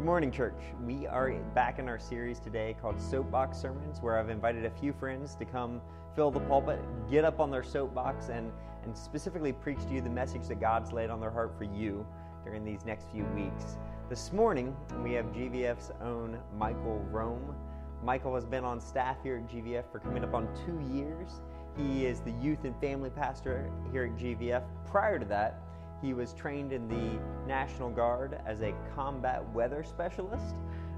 Good morning, church. We are back in our series today called Soapbox Sermons, where I've invited a few friends to come fill the pulpit, get up on their soapbox, and, and specifically preach to you the message that God's laid on their heart for you during these next few weeks. This morning, we have GVF's own Michael Rome. Michael has been on staff here at GVF for coming up on two years. He is the youth and family pastor here at GVF. Prior to that, he was trained in the National Guard as a combat weather specialist.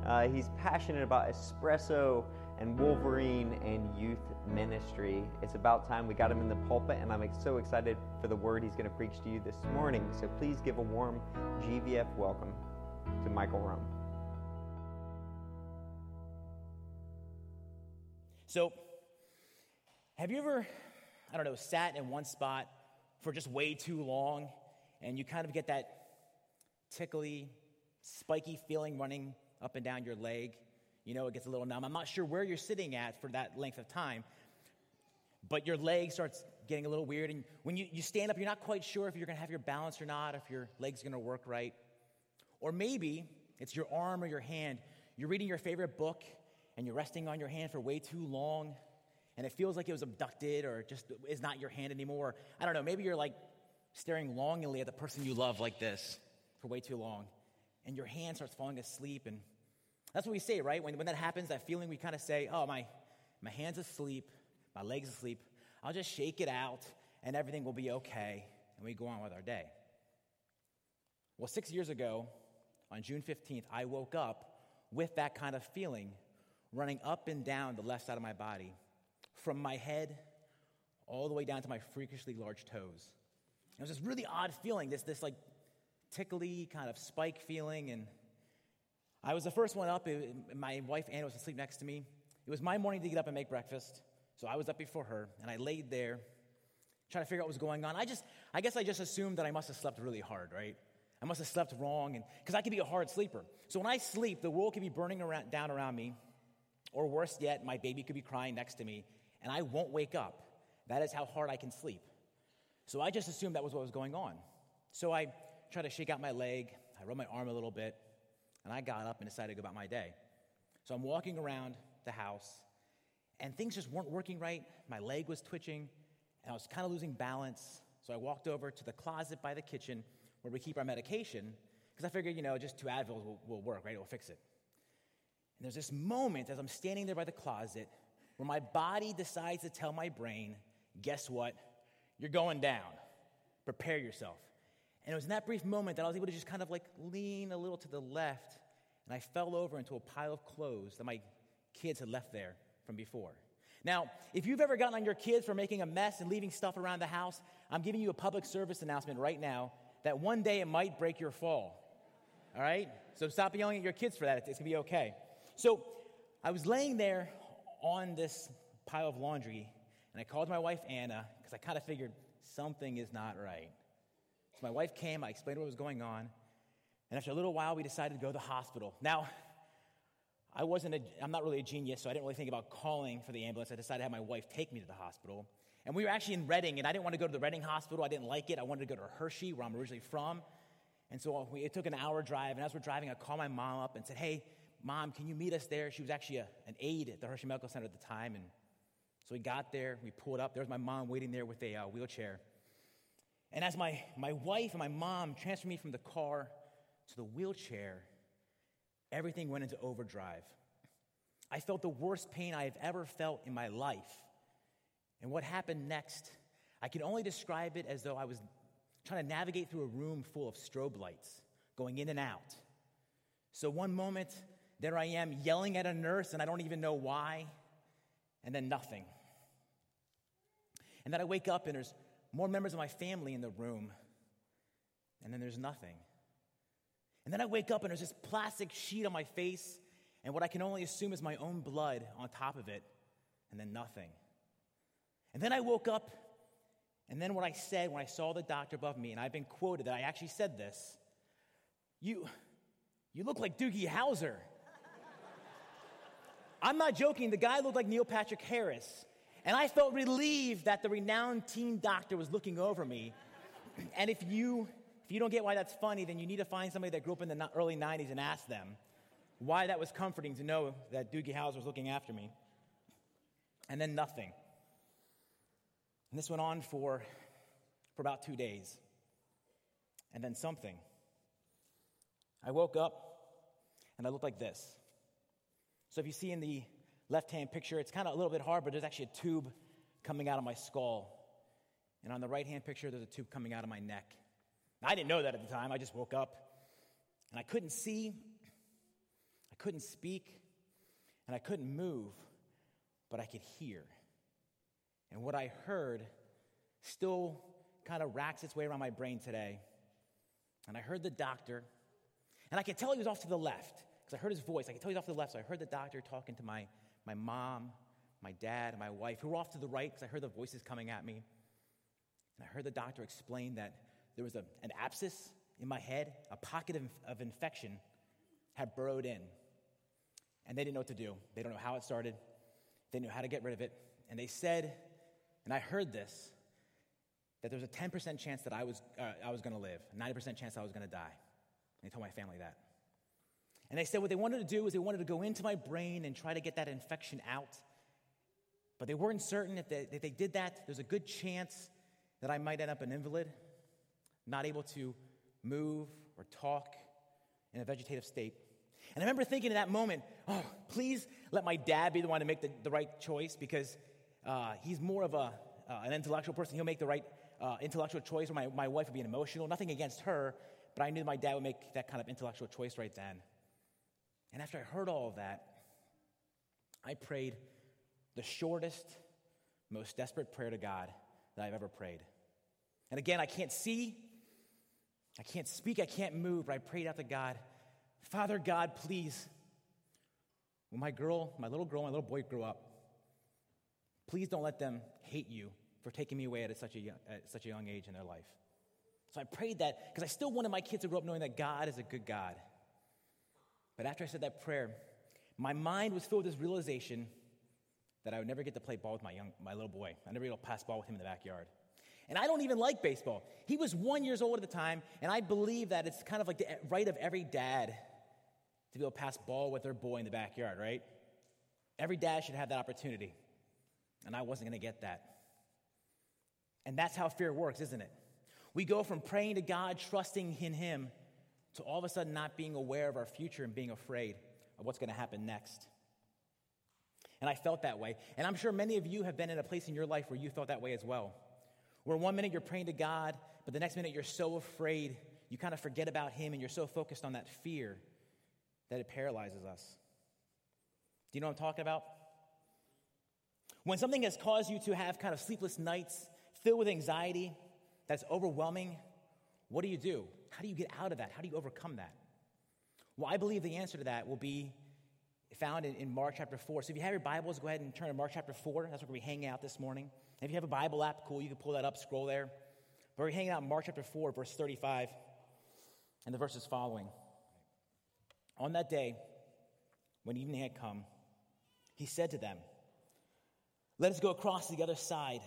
Uh, he's passionate about espresso and Wolverine and youth ministry. It's about time we got him in the pulpit, and I'm so excited for the word he's going to preach to you this morning. So please give a warm GVF welcome to Michael Rome. So, have you ever, I don't know, sat in one spot for just way too long and you kind of get that tickly, spiky feeling running up and down your leg? You know, it gets a little numb. I'm not sure where you're sitting at for that length of time, but your leg starts getting a little weird. And when you, you stand up, you're not quite sure if you're going to have your balance or not, if your leg's going to work right. Or maybe it's your arm or your hand. You're reading your favorite book and you're resting on your hand for way too long and it feels like it was abducted or just is not your hand anymore. I don't know, maybe you're like staring longingly at the person you love like this for way too long and your hand starts falling asleep and that's what we say, right? When, when that happens, that feeling we kind of say, oh, my, my hand's asleep, my leg's asleep. I'll just shake it out and everything will be okay. And we go on with our day. Well, six years ago, on June 15th, I woke up with that kind of feeling running up and down the left side of my body from my head all the way down to my freakishly large toes. It was this really odd feeling, this, this like tickly kind of spike feeling. And I was the first one up. It, my wife Anna was asleep next to me. It was my morning to get up and make breakfast. So I was up before her, and I laid there trying to figure out what was going on. I just, I guess I just assumed that I must have slept really hard, right? I must have slept wrong, and because I could be a hard sleeper. So when I sleep, the world could be burning around, down around me, or worse yet, my baby could be crying next to me, and I won't wake up. That is how hard I can sleep. So I just assumed that was what was going on. So I tried to shake out my leg, I rubbed my arm a little bit, and I got up and decided to go about my day. So I'm walking around the house, and things just weren't working right. My leg was twitching, and I was kind of losing balance. So I walked over to the closet by the kitchen where we keep our medication, because I figured, you know, just two Advils will, will work, right? It will fix it. And there's this moment as I'm standing there by the closet where my body decides to tell my brain, guess what? You're going down. Prepare yourself. And it was in that brief moment that I was able to just kind of like lean a little to the left, and I fell over into a pile of clothes that my kids had left there from before. Now, if you've ever gotten on your kids for making a mess and leaving stuff around the house, I'm giving you a public service announcement right now that one day it might break your fall. All right? So stop yelling at your kids for that. It's going to be okay. So I was laying there on this pile of laundry, and I called my wife Anna because I kind of figured something is not right. So my wife came, I explained what was going on, and after a little while, we decided to go to the hospital. Now, I wasn't a, I'm not really a genius, so I didn't really think about calling for the ambulance. I decided to have my wife take me to the hospital. And we were actually in Reading, and I didn't want to go to the Reading hospital. I didn't like it. I wanted to go to Hershey, where I'm originally from. And so uh, we, it took an hour drive, and as we're driving, I called my mom up and said, Hey, Mom, can you meet us there? She was actually a, an aide at the Hershey Medical Center at the time. And so we got there, we pulled up. There was my mom waiting there with a uh, wheelchair. And as my, my wife and my mom transferred me from the car to the wheelchair, everything went into overdrive. I felt the worst pain I have ever felt in my life. And what happened next, I can only describe it as though I was trying to navigate through a room full of strobe lights going in and out. So one moment there I am yelling at a nurse, and I don't even know why, and then nothing. And then I wake up, and there's more members of my family in the room, and then there's nothing. And then I wake up, and there's this plastic sheet on my face, and what I can only assume is my own blood on top of it, and then nothing. And then I woke up, and then what I said when I saw the doctor above me, and I've been quoted that I actually said this You, you look like Doogie Howser. I'm not joking. The guy looked like Neil Patrick Harris. And I felt relieved that the renowned team doctor was looking over me. And if you, if you don't get why that's funny, then you need to find somebody that grew up in the early 90s and ask them. why that was comforting to know that Doogie Howser was looking after me. And then nothing. And this went on for, for about two days. And then something. I woke up and I looked like this. So if you see in the left hand picture, it's kind of a little bit hard, but there's actually a tube coming out of my skull. And on the right hand picture, there's a tube coming out of my neck. I didn't know that at the time. I just woke up and I couldn't see, I couldn't speak, and I couldn't move, but I could hear. And what I heard still kind of racks its way around my brain today. And I heard the doctor, and I could tell he was off to the left because I heard his voice. I could tell he was off to the left, so I heard the doctor talking to my, my mom, my dad, and my wife, who were off to the right because I heard the voices coming at me. And I heard the doctor explain that there was a, an abscess in my head, a pocket of, of infection had burrowed in. And they didn't know what to do. They don't know how it started, they didn't how to get rid of it. And they said, and I heard this, that there was a 10% chance that I was, uh, I was going to live, 90% chance I was going to die. And they told my family that. And they said what they wanted to do is they wanted to go into my brain and try to get that infection out. But they weren't certain if they, if they did that, there's a good chance that I might end up an invalid, not able to move or talk in a vegetative state. And I remember thinking in that moment, oh, please let my dad be the one to make the, the right choice because uh, he's more of a, uh, an intellectual person. He'll make the right uh, intellectual choice, or my, my wife would be an emotional. Nothing against her, but I knew my dad would make that kind of intellectual choice right then. And after I heard all of that, I prayed the shortest, most desperate prayer to God that I've ever prayed. And again, I can't see, I can't speak, I can't move, but I prayed out to God, Father God, please, when my girl, my little girl, my little boy grow up, please don't let them hate you for taking me away at such a young, at such a young age in their life. So I prayed that because I still wanted my kids to grow up knowing that God is a good God. But after I said that prayer, my mind was filled with this realization that I would never get to play ball with my, young, my little boy. I never get to pass ball with him in the backyard. And I don't even like baseball. He was one years old at the time, and I believe that it's kind of like the right of every dad to be able to pass ball with their boy in the backyard, right? Every dad should have that opportunity. And I wasn't going to get that. And that's how fear works, isn't it? We go from praying to God, trusting in Him, to all of a sudden not being aware of our future and being afraid of what's going to happen next. And I felt that way. And I'm sure many of you have been in a place in your life where you felt that way as well. Where one minute you're praying to God, but the next minute you're so afraid, you kind of forget about Him and you're so focused on that fear that it paralyzes us. Do you know what I'm talking about? When something has caused you to have kind of sleepless nights filled with anxiety that's overwhelming, what do you do? How do you get out of that? How do you overcome that? Well, I believe the answer to that will be found in, in, Mark chapter 4. So if you have your Bibles, go ahead and turn to Mark chapter 4. That's where we're hanging out this morning. And if you have a Bible app, cool, you can pull that up, scroll there. But we're hanging out in Mark chapter 4, verse 35, and the verses following. On that day, when evening had come, he said to them, Let us go across to the other side.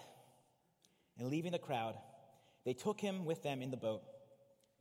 And leaving the crowd, they took him with them in the boat,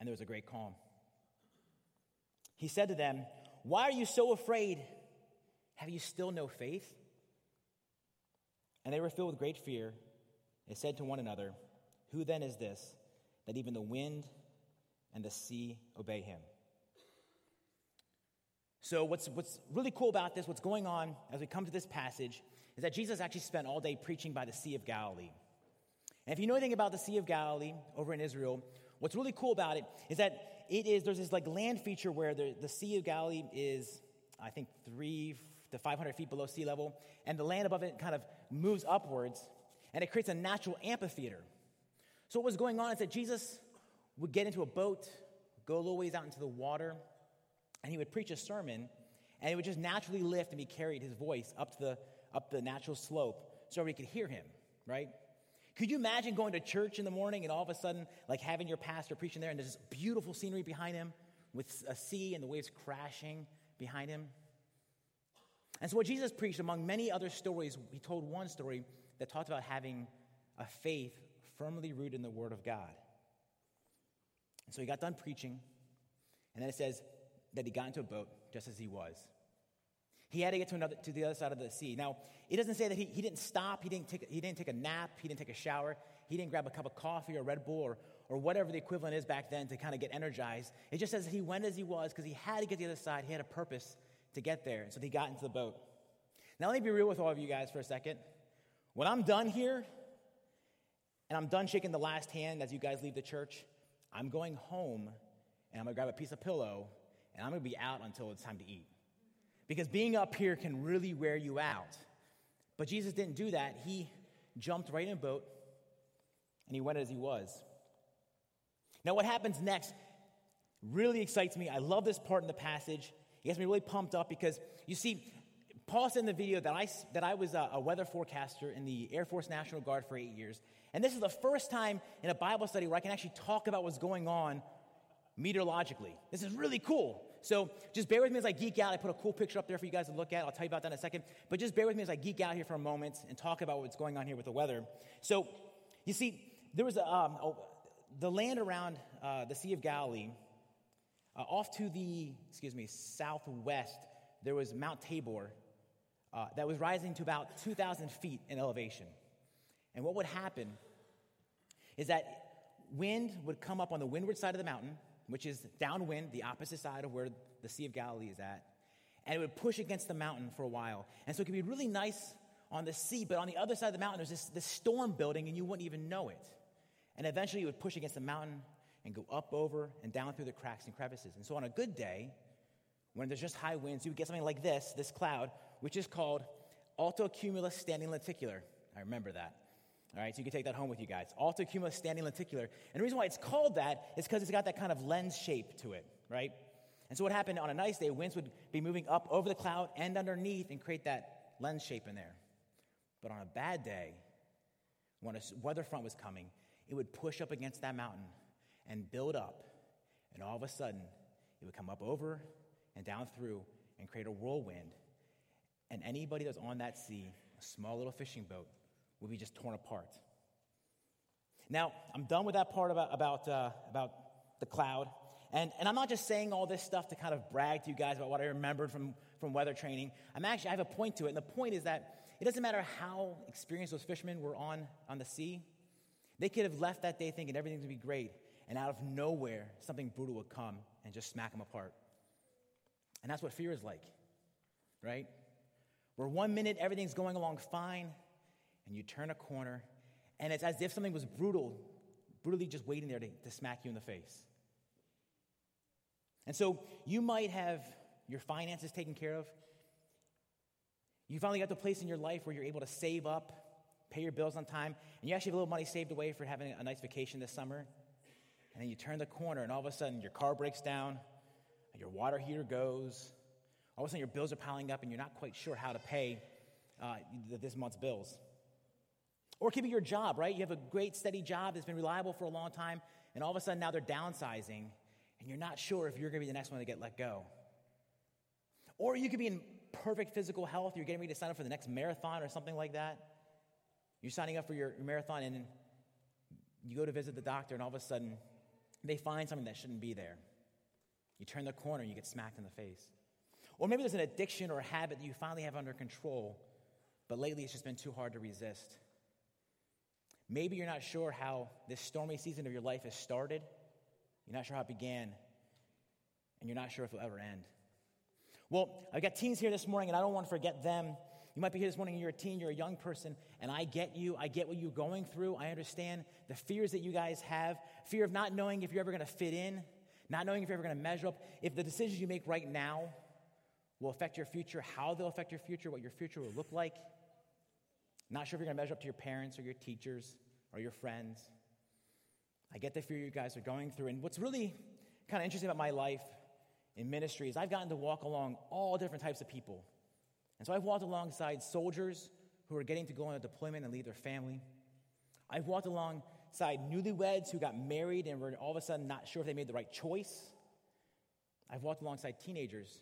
and there was a great calm. He said to them, Why are you so afraid? Have you still no faith? And they were filled with great fear and said to one another, Who then is this that even the wind and the sea obey him? So, what's, what's really cool about this, what's going on as we come to this passage, is that Jesus actually spent all day preaching by the Sea of Galilee. And if you know anything about the Sea of Galilee over in Israel, what's really cool about it is that it is, there's this like land feature where the, the Sea of Galilee is, I think, three to 500 feet below sea level, and the land above it kind of moves upwards, and it creates a natural amphitheater. So what was going on is that Jesus would get into a boat, go a little ways out into the water, and he would preach a sermon, and it would just naturally lift and be carried his voice up to the up the natural slope so everybody could hear him, right? Could you imagine going to church in the morning and all of a sudden, like having your pastor preaching there, and there's this beautiful scenery behind him with a sea and the waves crashing behind him? And so, what Jesus preached, among many other stories, he told one story that talked about having a faith firmly rooted in the Word of God. And so he got done preaching, and then it says that he got into a boat just as he was. He had to get to, another, to the other side of the sea. Now, it doesn't say that he, he didn't stop, he didn't, take, he didn't take a nap, he didn't take a shower, he didn't grab a cup of coffee or Red Bull or, or whatever the equivalent is back then to kind of get energized. It just says he went as he was because he had to get to the other side. He had a purpose to get there. So he got into the boat. Now, let me be real with all of you guys for a second. When I'm done here, and I'm done shaking the last hand as you guys leave the church, I'm going home and I'm gonna grab a piece of pillow and I'm gonna be out until it's time to eat. Because being up here can really wear you out. But Jesus didn't do that. He jumped right in a boat and he went as he was. Now, what happens next really excites me. I love this part in the passage. It gets me really pumped up because you see, Paul said in the video that I, that I was a, a weather forecaster in the Air Force National Guard for eight years. And this is the first time in a Bible study where I can actually talk about what's going on meteorologically. This is really cool. So just bear with me as I geek out. I put a cool picture up there for you guys to look at. I'll tell you about that in a second. But just bear with me as I geek out here for a moment and talk about what's going on here with the weather. So you see, there was a, um, a, the land around uh, the Sea of Galilee, uh, off to the, excuse me, southwest, there was Mount Tabor uh, that was rising to about 2,000 feet in elevation. And what would happen is that wind would come up on the windward side of the mountain, which is downwind, the opposite side of where the Sea of Galilee is at, and it would push against the mountain for a while. And so it could be really nice on the sea, but on the other side of the mountain, there's this, this storm building, and you wouldn't even know it. And eventually, it would push against the mountain and go up over and down through the cracks and crevices. And so, on a good day, when there's just high winds, you would get something like this, this cloud, which is called altocumulus standing lenticular. I remember that. All right, so you can take that home with you guys. Altocumulus standing lenticular. And the reason why it's called that is because it's got that kind of lens shape to it, right? And so what happened on a nice day, winds would be moving up over the cloud and underneath and create that lens shape in there. But on a bad day, when a weather front was coming, it would push up against that mountain and build up. And all of a sudden, it would come up over and down through and create a whirlwind. And anybody that's on that sea, a small little fishing boat, will be just torn apart. Now, I'm done with that part about, about, uh, about the cloud. And, and I'm not just saying all this stuff to kind of brag to you guys about what I remembered from, from weather training. I'm actually, I have a point to it. And the point is that it doesn't matter how experienced those fishermen were on, on the sea, they could have left that day thinking everything's going to be great. And out of nowhere, something brutal would come and just smack them apart. And that's what fear is like, right? Where one minute everything's going along fine, and you turn a corner, and it's as if something was brutal, brutally just waiting there to, to smack you in the face. And so you might have your finances taken care of. You finally got a place in your life where you're able to save up, pay your bills on time, and you actually have a little money saved away for having a nice vacation this summer. And then you turn the corner, and all of a sudden your car breaks down, your water heater goes. All of a sudden your bills are piling up, and you're not quite sure how to pay uh, this month's bills. Or it could be your job, right? You have a great, steady job that's been reliable for a long time, and all of a sudden now they're downsizing, and you're not sure if you're going to be the next one to get let go. Or you could be in perfect physical health. You're getting ready to sign up for the next marathon or something like that. You're signing up for your, your marathon, and you go to visit the doctor, and all of a sudden they find something that shouldn't be there. You turn the corner, and you get smacked in the face. Or maybe there's an addiction or a habit that you finally have under control, but lately it's just been too hard to resist. Maybe you're not sure how this stormy season of your life has started. You're not sure how it began. And you're not sure if it'll ever end. Well, I've got teens here this morning, and I don't want to forget them. You might be here this morning and you're a teen, you're a young person, and I get you. I get what you're going through. I understand the fears that you guys have fear of not knowing if you're ever going to fit in, not knowing if you're ever going to measure up, if the decisions you make right now will affect your future, how they'll affect your future, what your future will look like. Not sure if you're going to measure up to your parents or your teachers or your friends. I get the fear you guys are going through. And what's really kind of interesting about my life in ministry is I've gotten to walk along all different types of people. And so I've walked alongside soldiers who are getting to go on a deployment and leave their family. I've walked alongside newlyweds who got married and were all of a sudden not sure if they made the right choice. I've walked alongside teenagers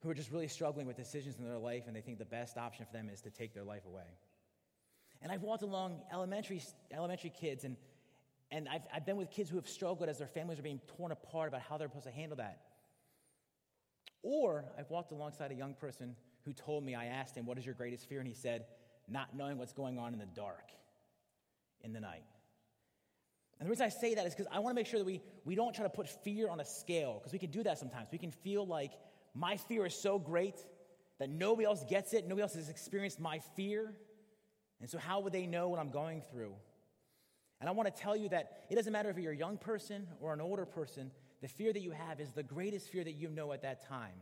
who are just really struggling with decisions in their life and they think the best option for them is to take their life away. And I've walked along elementary, elementary kids and, and I've, I've been with kids who have struggled as their families are being torn apart about how they're supposed to handle that. Or I've walked alongside a young person who told me, I asked him, What is your greatest fear? And he said, Not knowing what's going on in the dark, in the night. And the reason I say that is because I want to make sure that we, we don't try to put fear on a scale, because we can do that sometimes. We can feel like my fear is so great that nobody else gets it, nobody else has experienced my fear. And so, how would they know what I'm going through? And I want to tell you that it doesn't matter if you're a young person or an older person, the fear that you have is the greatest fear that you know at that time.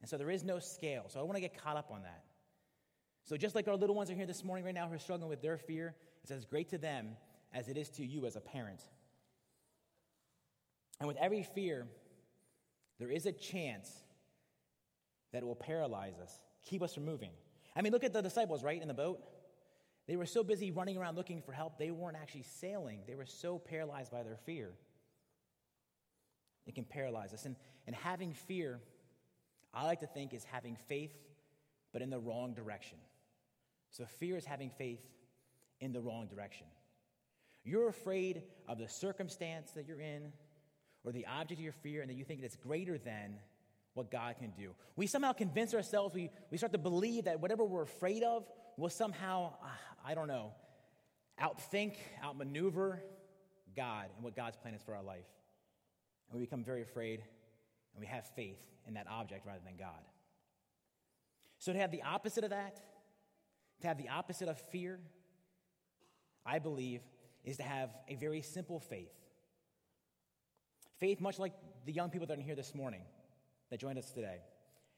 And so, there is no scale. So, I want to get caught up on that. So, just like our little ones are here this morning right now who are struggling with their fear, it's as great to them as it is to you as a parent. And with every fear, there is a chance that it will paralyze us, keep us from moving. I mean, look at the disciples, right, in the boat. They were so busy running around looking for help, they weren't actually sailing. They were so paralyzed by their fear. It can paralyze us. And, and having fear, I like to think, is having faith, but in the wrong direction. So fear is having faith in the wrong direction. You're afraid of the circumstance that you're in or the object of your fear, and that you think it's greater than what God can do. We somehow convince ourselves, we, we start to believe that whatever we're afraid of will somehow, uh, I don't know, outthink, outmaneuver God and what God's plan is for our life. And we become very afraid and we have faith in that object rather than God. So to have the opposite of that, to have the opposite of fear, I believe, is to have a very simple faith. Faith, much like the young people that are here this morning that joined us today.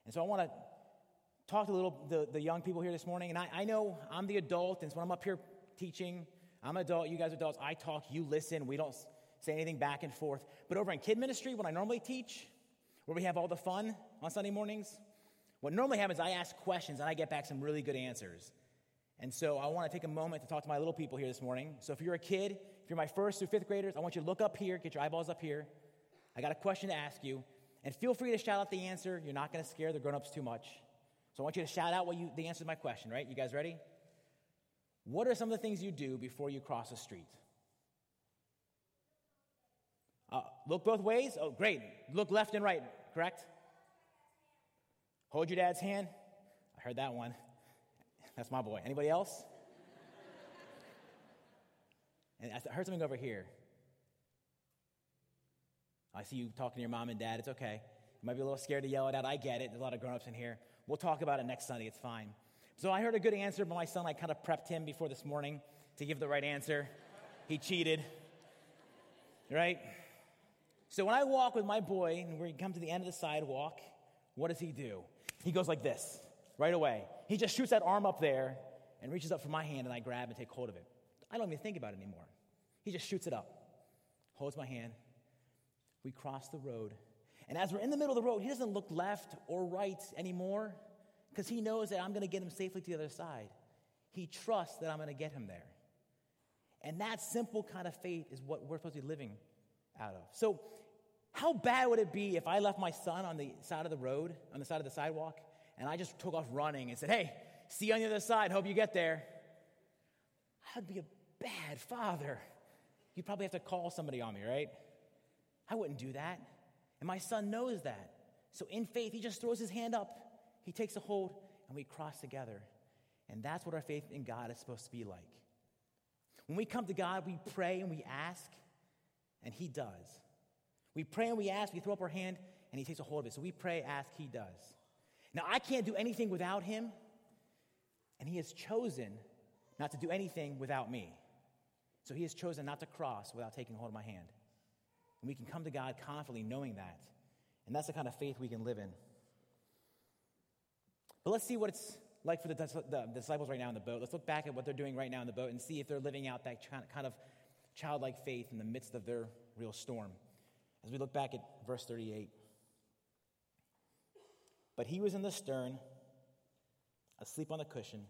And so I want to talk to the, little, the, the young people here this morning. And I, I know I'm the adult, and so when I'm up here teaching, I'm an adult, you guys are adults. I talk, you listen. We don't say anything back and forth. But over in kid ministry, when I normally teach, where we have all the fun on Sunday mornings, what normally happens, I ask questions and I get back some really good answers. And so I want to take a moment to talk to my little people here this morning. So if you're a kid, if you're my first through fifth graders, I want you to look up here, get your eyeballs up here. I got a question to ask you. And feel free to shout out the answer. You're not going to scare the grown-ups too much. So I want you to shout out what you, the answer to my question, right? You guys ready? What are some of the things you do before you cross a street? Uh, look both ways? Oh, great. Look left and right, correct? Hold your dad's hand. I heard that one. That's my boy. Anybody else? and I heard something over here. I see you talking to your mom and dad. It's okay. You might be a little scared to yell it out. I get it. There's a lot of grown-ups in here. We'll talk about it next Sunday. It's fine. So I heard a good answer, but my son, I kind of prepped him before this morning to give the right answer. He cheated. Right? So when I walk with my boy and we come to the end of the sidewalk, what does he do? He goes like this right away. He just shoots that arm up there and reaches up for my hand, and I grab and take hold of it. I don't even think about it anymore. He just shoots it up, holds my hand, we cross the road. And as we're in the middle of the road, he doesn't look left or right anymore because he knows that I'm going to get him safely to the other side. He trusts that I'm going to get him there. And that simple kind of faith is what we're supposed to be living out of. So, how bad would it be if I left my son on the side of the road, on the side of the sidewalk, and I just took off running and said, Hey, see you on the other side, hope you get there? I'd be a bad father. You'd probably have to call somebody on me, right? I wouldn't do that. And my son knows that. So in faith, he just throws his hand up, he takes a hold, and we cross together. And that's what our faith in God is supposed to be like. When we come to God, we pray and we ask, and he does. We pray and we ask, we throw up our hand, and he takes a hold of it. So we pray, ask, he does. Now, I can't do anything without him, and he has chosen not to do anything without me. So he has chosen not to cross without taking hold of my hand. And we can come to God confidently knowing that. And that's the kind of faith we can live in. But let's see what it's like for the, the, disciples right now in the boat. Let's look back at what they're doing right now in the boat and see if they're living out that kind of childlike faith in the midst of their real storm. As we look back at verse 38. But he was in the stern, asleep on the cushion,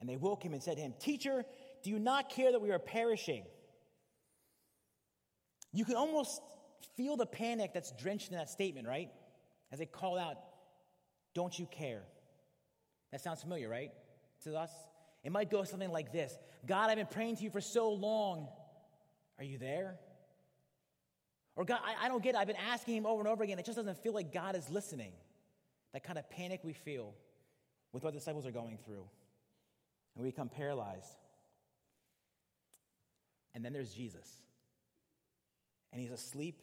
and they woke him and said to him, Teacher, do you not care that we are perishing? You can almost feel the panic that's drenched in that statement, right? As they call out, Don't you care? That sounds familiar, right? To us? It might go something like this God, I've been praying to you for so long. Are you there? Or God, I, I don't get it. I've been asking him over and over again. It just doesn't feel like God is listening. That kind of panic we feel with what the disciples are going through. And we become paralyzed. And then there's Jesus. And he's asleep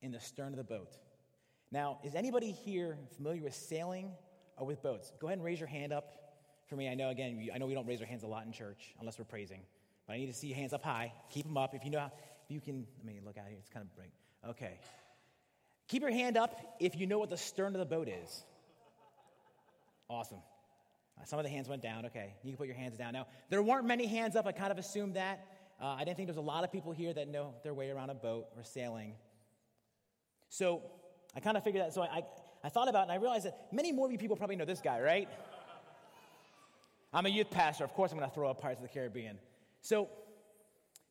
in the stern of the boat. Now, is anybody here familiar with sailing or with boats? Go ahead and raise your hand up for me. I know, again, I know we don't raise our hands a lot in church unless we're praising, but I need to see your hands up high. Keep them up. If you know how, if you can, let me look out here. It's kind of bright. Okay. Keep your hand up if you know what the stern of the boat is. Awesome. Uh, some of the hands went down. Okay. You can put your hands down. Now, there weren't many hands up. I kind of assumed that. Uh, I didn't think there's a lot of people here that know their way around a boat or sailing. So I kind of figured that. So I, I, I thought about it and I realized that many more of you people probably know this guy, right? I'm a youth pastor. Of course, I'm going to throw up Pirates of the Caribbean. So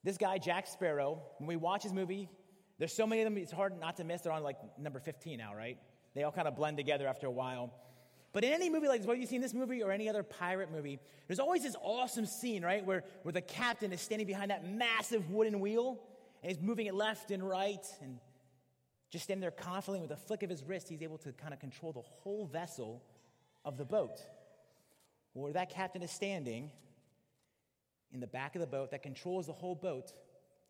this guy, Jack Sparrow, when we watch his movie, there's so many of them, it's hard not to miss. They're on like number 15 now, right? They all kind of blend together after a while. But in any movie like this, whether you've seen this movie or any other pirate movie, there's always this awesome scene, right, where, where the captain is standing behind that massive wooden wheel and he's moving it left and right and just standing there confidently with a flick of his wrist, he's able to kind of control the whole vessel of the boat. Where that captain is standing in the back of the boat that controls the whole boat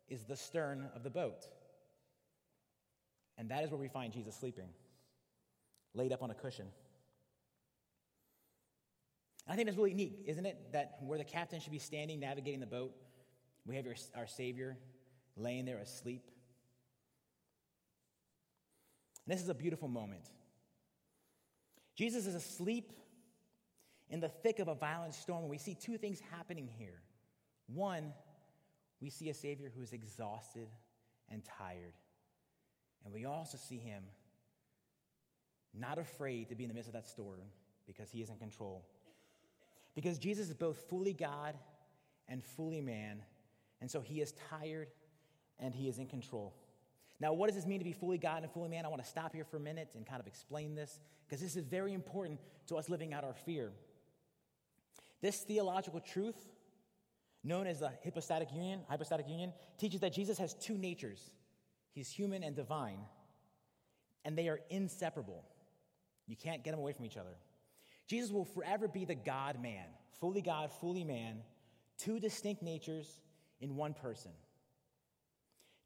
is the stern of the boat. And that is where we find Jesus sleeping, laid up on a cushion. I think that's really neat, isn't it? That where the captain should be standing, navigating the boat, we have our Savior laying there asleep. And this is a beautiful moment. Jesus is asleep in the thick of a violent storm. And we see two things happening here. One, we see a Savior who is exhausted and tired. And we also see him not afraid to be in the midst of that storm because he is in control. Because Jesus is both fully God and fully man. And so he is tired and he is in control. Now, what does this mean to be fully God and fully man? I want to stop here for a minute and kind of explain this because this is very important to us living out our fear. This theological truth, known as the hypostatic union, hypostatic union, teaches that Jesus has two natures. He's human and divine, and they are inseparable. You can't get them away from each other. Jesus will forever be the God man, fully God, fully man, two distinct natures in one person.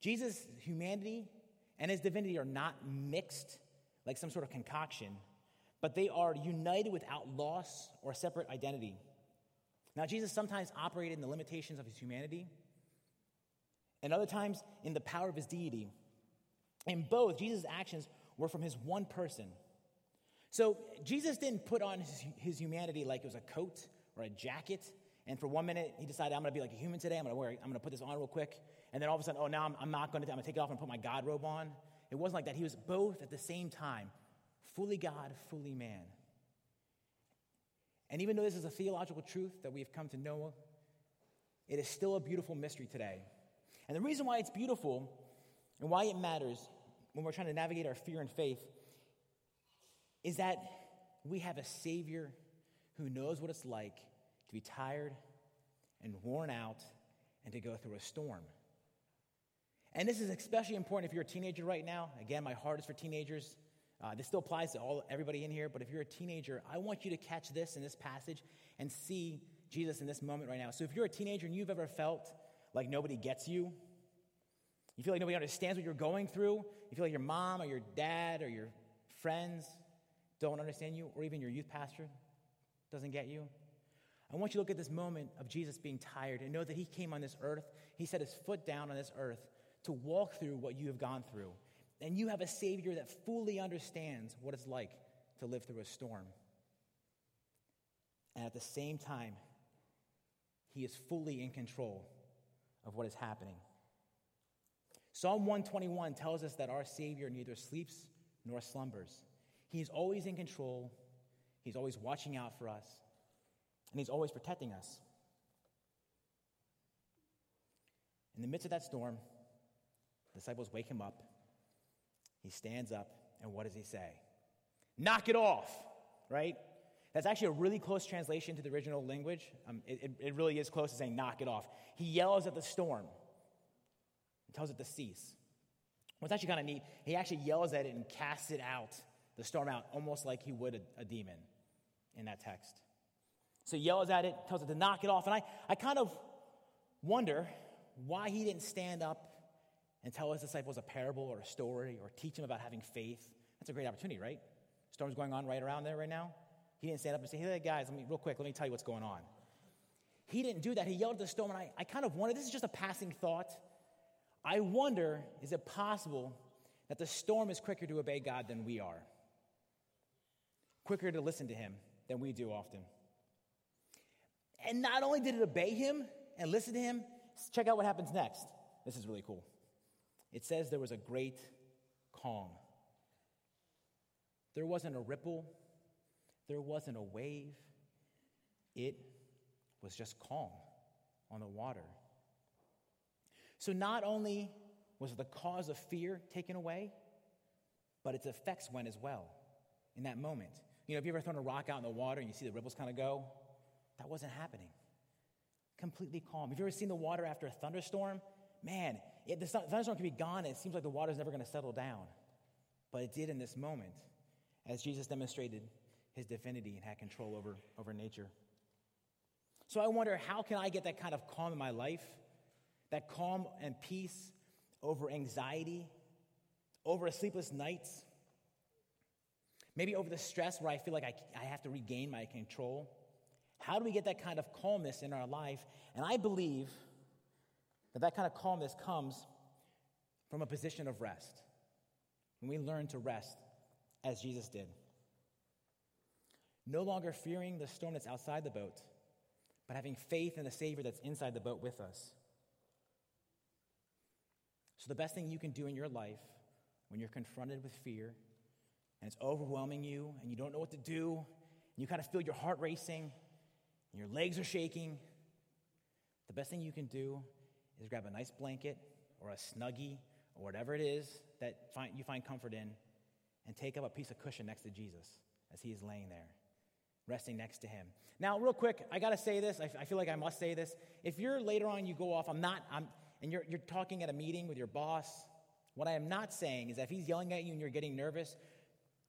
Jesus' humanity and his divinity are not mixed like some sort of concoction, but they are united without loss or separate identity. Now, Jesus sometimes operated in the limitations of his humanity, and other times in the power of his deity. In both, Jesus' actions were from his one person. So, Jesus didn't put on his, his humanity like it was a coat or a jacket. And for one minute, he decided, I'm going to be like a human today. I'm going to wear, I'm going to put this on real quick. And then all of a sudden, oh, now I'm, I'm not going to, I'm going to take it off and put my God robe on. It wasn't like that. He was both at the same time, fully God, fully man. And even though this is a theological truth that we've come to know, it is still a beautiful mystery today. And the reason why it's beautiful and why it matters when we're trying to navigate our fear and faith is that we have a Savior who knows what it's like to be tired and worn out and to go through a storm. And this is especially important if you're a teenager right now. Again, my heart is for teenagers. Uh, this still applies to all, everybody in here, but if you're a teenager, I want you to catch this in this passage and see Jesus in this moment right now. So if you're a teenager and you've ever felt like nobody gets you, you feel like nobody understands what you're going through, you feel like your mom or your dad or your friends don't understand you, or even your youth pastor doesn't get you, I want you to look at this moment of Jesus being tired and know that he came on this earth, he set his foot down on this earth to walk through what you have gone through. And you have a Savior that fully understands what it's like to live through a storm. And at the same time, He is fully in control of what is happening. Psalm 121 tells us that our Savior neither sleeps nor slumbers. He's always in control, He's always watching out for us, and He's always protecting us. In the midst of that storm, the disciples wake him up. He stands up, and what does he say? Knock it off, right? That's actually a really close translation to the original language. Um, it, it, really is close to saying knock it off. He yells at the storm and tells it to cease. What's actually kind of neat, he actually yells at it and casts it out, the storm out, almost like he would a, a demon in that text. So he yells at it, tells it to knock it off. And I, I kind of wonder why he didn't stand up and tell his disciples a parable or a story or teach them about having faith. That's a great opportunity, right? Storm's going on right around there right now. He didn't stand up and say, hey, guys, let me, real quick, let me tell you what's going on. He didn't do that. He yelled at the storm, and I, I kind of wonder this is just a passing thought. I wonder is it possible that the storm is quicker to obey God than we are? Quicker to listen to Him than we do often. And not only did it obey Him and listen to Him, check out what happens next. This is really cool. It says there was a great calm. There wasn't a ripple, there wasn't a wave. It was just calm on the water. So not only was the cause of fear taken away, but its effects went as well in that moment. You know, have you ever thrown a rock out in the water and you see the ripples kind of go? That wasn't happening. Completely calm. Have you ever seen the water after a thunderstorm? Man, it, the thunderstorm can be gone and it seems like the water's never going to settle down. But it did in this moment as Jesus demonstrated his divinity and had control over, over nature. So I wonder how can I get that kind of calm in my life? That calm and peace over anxiety, over sleepless nights, maybe over the stress where I feel like I, I have to regain my control. How do we get that kind of calmness in our life? And I believe that that kind of calmness comes from a position of rest. When we learn to rest as Jesus did. No longer fearing the storm that's outside the boat, but having faith in the Savior that's inside the boat with us. So, the best thing you can do in your life when you're confronted with fear and it's overwhelming you and you don't know what to do, and you kind of feel your heart racing and your legs are shaking, the best thing you can do is grab a nice blanket or a snuggie or whatever it is that you find comfort in and take up a piece of cushion next to Jesus as he is laying there, resting next to him. Now, real quick, I got to say this. I, feel like I must say this. If you're later on, you go off, I'm not, I'm, and you're, you're talking at a meeting with your boss, what I am not saying is that if he's yelling at you and you're getting nervous,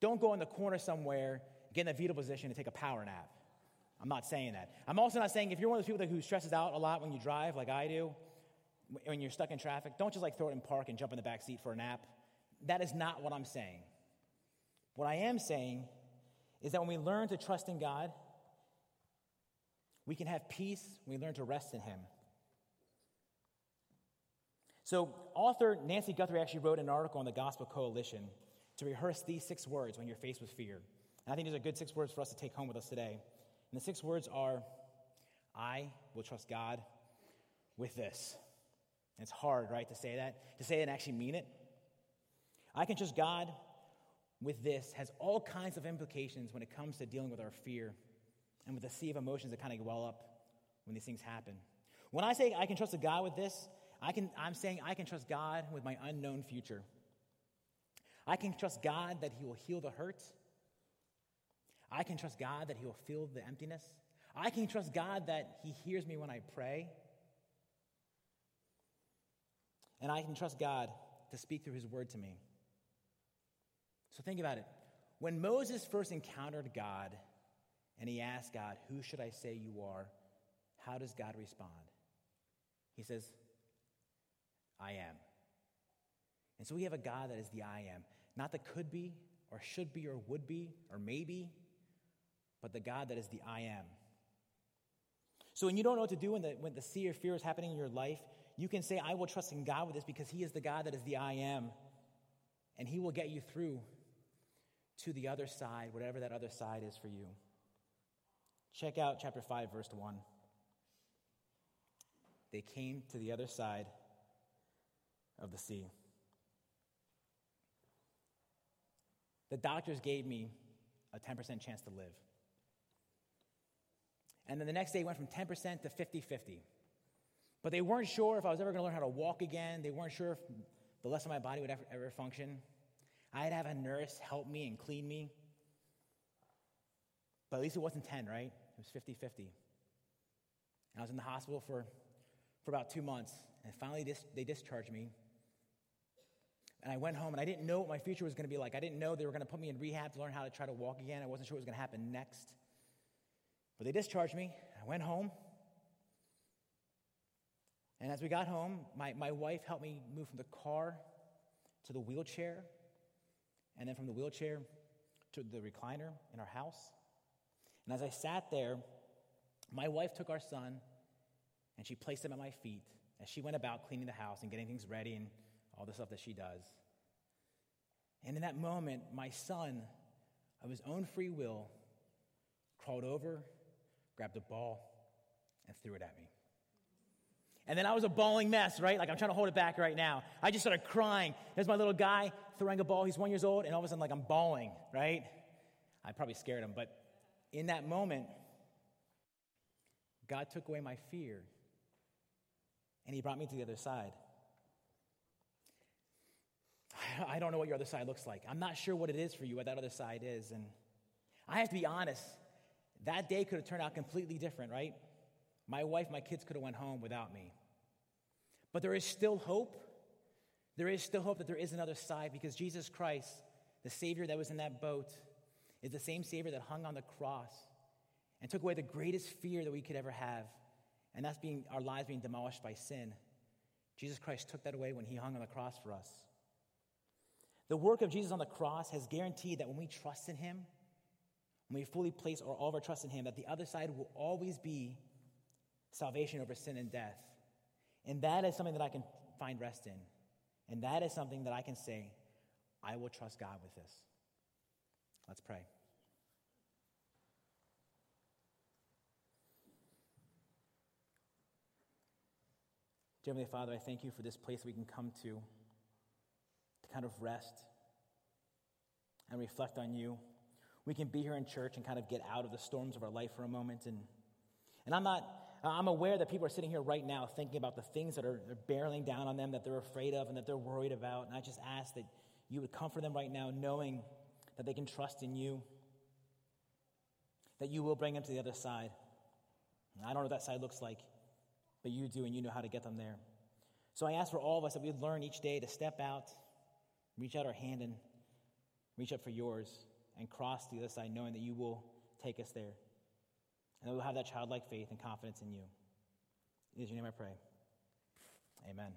don't go in the corner somewhere, get in a fetal position, and take a power nap. I'm not saying that. I'm also not saying if you're one of those people who stresses out a lot when you drive, like I do, when you're stuck in traffic, don't just like throw it in park and jump in the back seat for a nap. That is not what I'm saying. What I am saying is that when we learn to trust in God, we can have peace we learn to rest in Him. So, author Nancy Guthrie actually wrote an article on the Gospel Coalition to rehearse these six words when you're faced with fear. And I think these are good six words for us to take home with us today. And the six words are I will trust God with this. And it's hard, right, to say that, to say it and actually mean it. I can trust God with this has all kinds of implications when it comes to dealing with our fear and with the sea of emotions that kind of well up when these things happen. When I say I can trust a God with this, I can, I'm saying I can trust God with my unknown future. I can trust God that He will heal the hurt. I can trust God that He will fill the emptiness. I can trust God that He hears me when I pray. And I can trust God to speak through His word to me. So think about it. When Moses first encountered God and he asked God, Who should I say you are? How does God respond? He says, I am. And so we have a God that is the I am, not the could be or should be or would be or maybe, but the God that is the I am. So when you don't know what to do when the, when the sea of fear is happening in your life, you can say, I will trust in God with this because He is the God that is the I am. And He will get you through to the other side, whatever that other side is for you. Check out chapter 5, verse 1. They came to the other side of the sea. The doctors gave me a 10% chance to live. And then the next day went from 10% to 50 50. But they weren't sure if I was ever going to learn how to walk again. They weren't sure if the rest of my body would ever, ever function. I had to have a nurse help me and clean me. But at least it wasn't 10, right? It was 50 50. And I was in the hospital for, for about two months. And finally, dis- they discharged me. And I went home and I didn't know what my future was going to be like. I didn't know they were going to put me in rehab to learn how to try to walk again. I wasn't sure what was going to happen next. But they discharged me. I went home. And as we got home, my, my wife helped me move from the car to the wheelchair, and then from the wheelchair to the recliner in our house. And as I sat there, my wife took our son and she placed him at my feet as she went about cleaning the house and getting things ready and all the stuff that she does. And in that moment, my son, of his own free will, crawled over, grabbed a ball, and threw it at me. And then I was a bawling mess, right? Like I'm trying to hold it back right now. I just started crying. There's my little guy throwing a ball. He's one years old, and all of a sudden, like I'm bawling, right? I probably scared him, but in that moment, God took away my fear, and He brought me to the other side. I don't know what your other side looks like. I'm not sure what it is for you, what that other side is. And I have to be honest, that day could have turned out completely different, right? My wife, my kids could have went home without me. But there is still hope. There is still hope that there is another side because Jesus Christ, the Savior that was in that boat, is the same Savior that hung on the cross and took away the greatest fear that we could ever have, and that's being our lives being demolished by sin. Jesus Christ took that away when he hung on the cross for us. The work of Jesus on the cross has guaranteed that when we trust in him, when we fully place all of our trust in him, that the other side will always be salvation over sin and death. And that is something that I can find rest in. And that is something that I can say, I will trust God with this. Let's pray. Dear Heavenly Father, I thank you for this place we can come to to kind of rest and reflect on you. We can be here in church and kind of get out of the storms of our life for a moment. And, and I'm not, I'm aware that people are sitting here right now thinking about the things that are, are barreling down on them, that they're afraid of, and that they're worried about. And I just ask that you would comfort them right now, knowing that they can trust in you, that you will bring them to the other side. I don't know what that side looks like, but you do, and you know how to get them there. So I ask for all of us that we'd learn each day to step out, reach out our hand, and reach up for yours, and cross the other side, knowing that you will take us there. And that we'll have that childlike faith and confidence in you. In your name I pray. Amen.